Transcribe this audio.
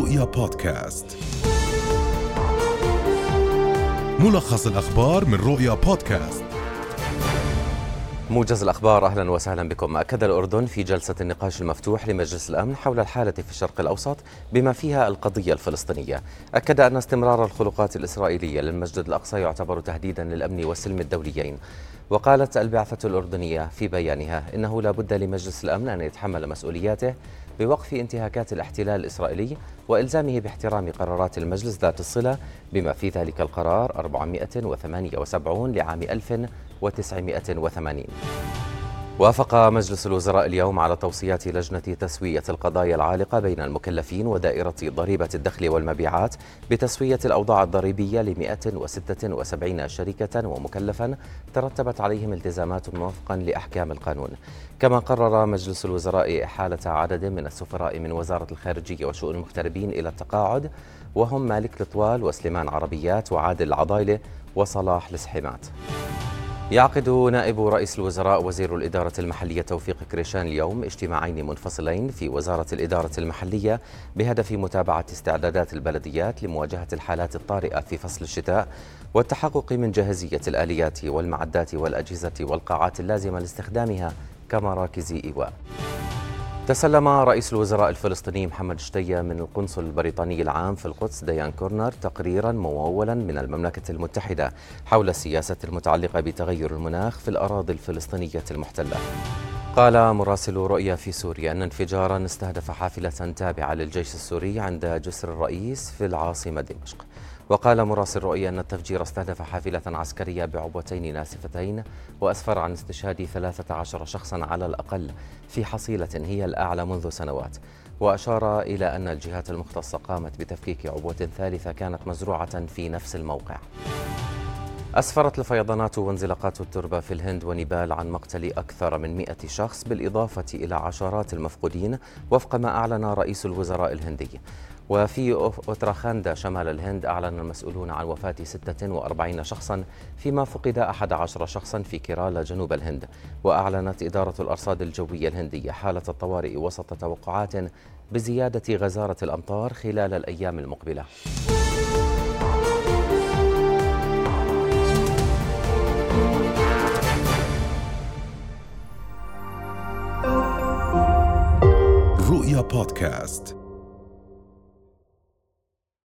رؤيا بودكاست. ملخص الأخبار من رؤيا بودكاست. موجز الأخبار أهلا وسهلا بكم. أكد الأردن في جلسة النقاش المفتوح لمجلس الأمن حول الحالة في الشرق الأوسط بما فيها القضية الفلسطينية. أكد أن استمرار الخلقات الإسرائيلية للمسجد الأقصى يعتبر تهديدا للأمن والسلم الدوليين. وقالت البعثة الأردنية في بيانها إنه لا بد لمجلس الأمن أن يتحمل مسؤولياته بوقف انتهاكات الاحتلال الإسرائيلي وإلزامه باحترام قرارات المجلس ذات الصلة بما في ذلك القرار 478 لعام 1980 وافق مجلس الوزراء اليوم على توصيات لجنة تسوية القضايا العالقة بين المكلفين ودائرة ضريبة الدخل والمبيعات بتسوية الأوضاع الضريبية ل 176 شركة ومكلفا ترتبت عليهم التزامات وفقا لأحكام القانون. كما قرر مجلس الوزراء إحالة عدد من السفراء من وزارة الخارجية وشؤون المغتربين إلى التقاعد وهم مالك لطوال وسليمان عربيات وعادل العضايلة وصلاح السحيمات يعقد نائب رئيس الوزراء وزير الإدارة المحلية توفيق كريشان اليوم اجتماعين منفصلين في وزارة الإدارة المحلية بهدف متابعة استعدادات البلديات لمواجهة الحالات الطارئة في فصل الشتاء والتحقق من جاهزية الآليات والمعدات والأجهزة والقاعات اللازمة لاستخدامها كمراكز إيواء. تسلم رئيس الوزراء الفلسطيني محمد شتية من القنصل البريطاني العام في القدس ديان كورنر تقريرا ممولا من المملكة المتحدة حول السياسة المتعلقة بتغير المناخ في الأراضي الفلسطينية المحتلة. قال مراسل رؤيا في سوريا أن انفجارا استهدف حافلة تابعة للجيش السوري عند جسر الرئيس في العاصمة دمشق. وقال مراسل رؤيا أن التفجير استهدف حافلة عسكرية بعبوتين ناسفتين وأسفر عن استشهاد 13 شخصا على الأقل في حصيلة هي الأعلى منذ سنوات. وأشار إلى أن الجهات المختصة قامت بتفكيك عبوة ثالثة كانت مزروعة في نفس الموقع. أسفرت الفيضانات وانزلاقات التربة في الهند ونيبال عن مقتل أكثر من 100 شخص بالإضافة إلى عشرات المفقودين وفق ما أعلن رئيس الوزراء الهندي. وفي أوتراخاندا شمال الهند أعلن المسؤولون عن وفاة 46 شخصا فيما فقد 11 شخصا في كيرالا جنوب الهند. وأعلنت إدارة الأرصاد الجوية الهندية حالة الطوارئ وسط توقعات بزيادة غزارة الأمطار خلال الأيام المقبلة. رؤيا بودكاست.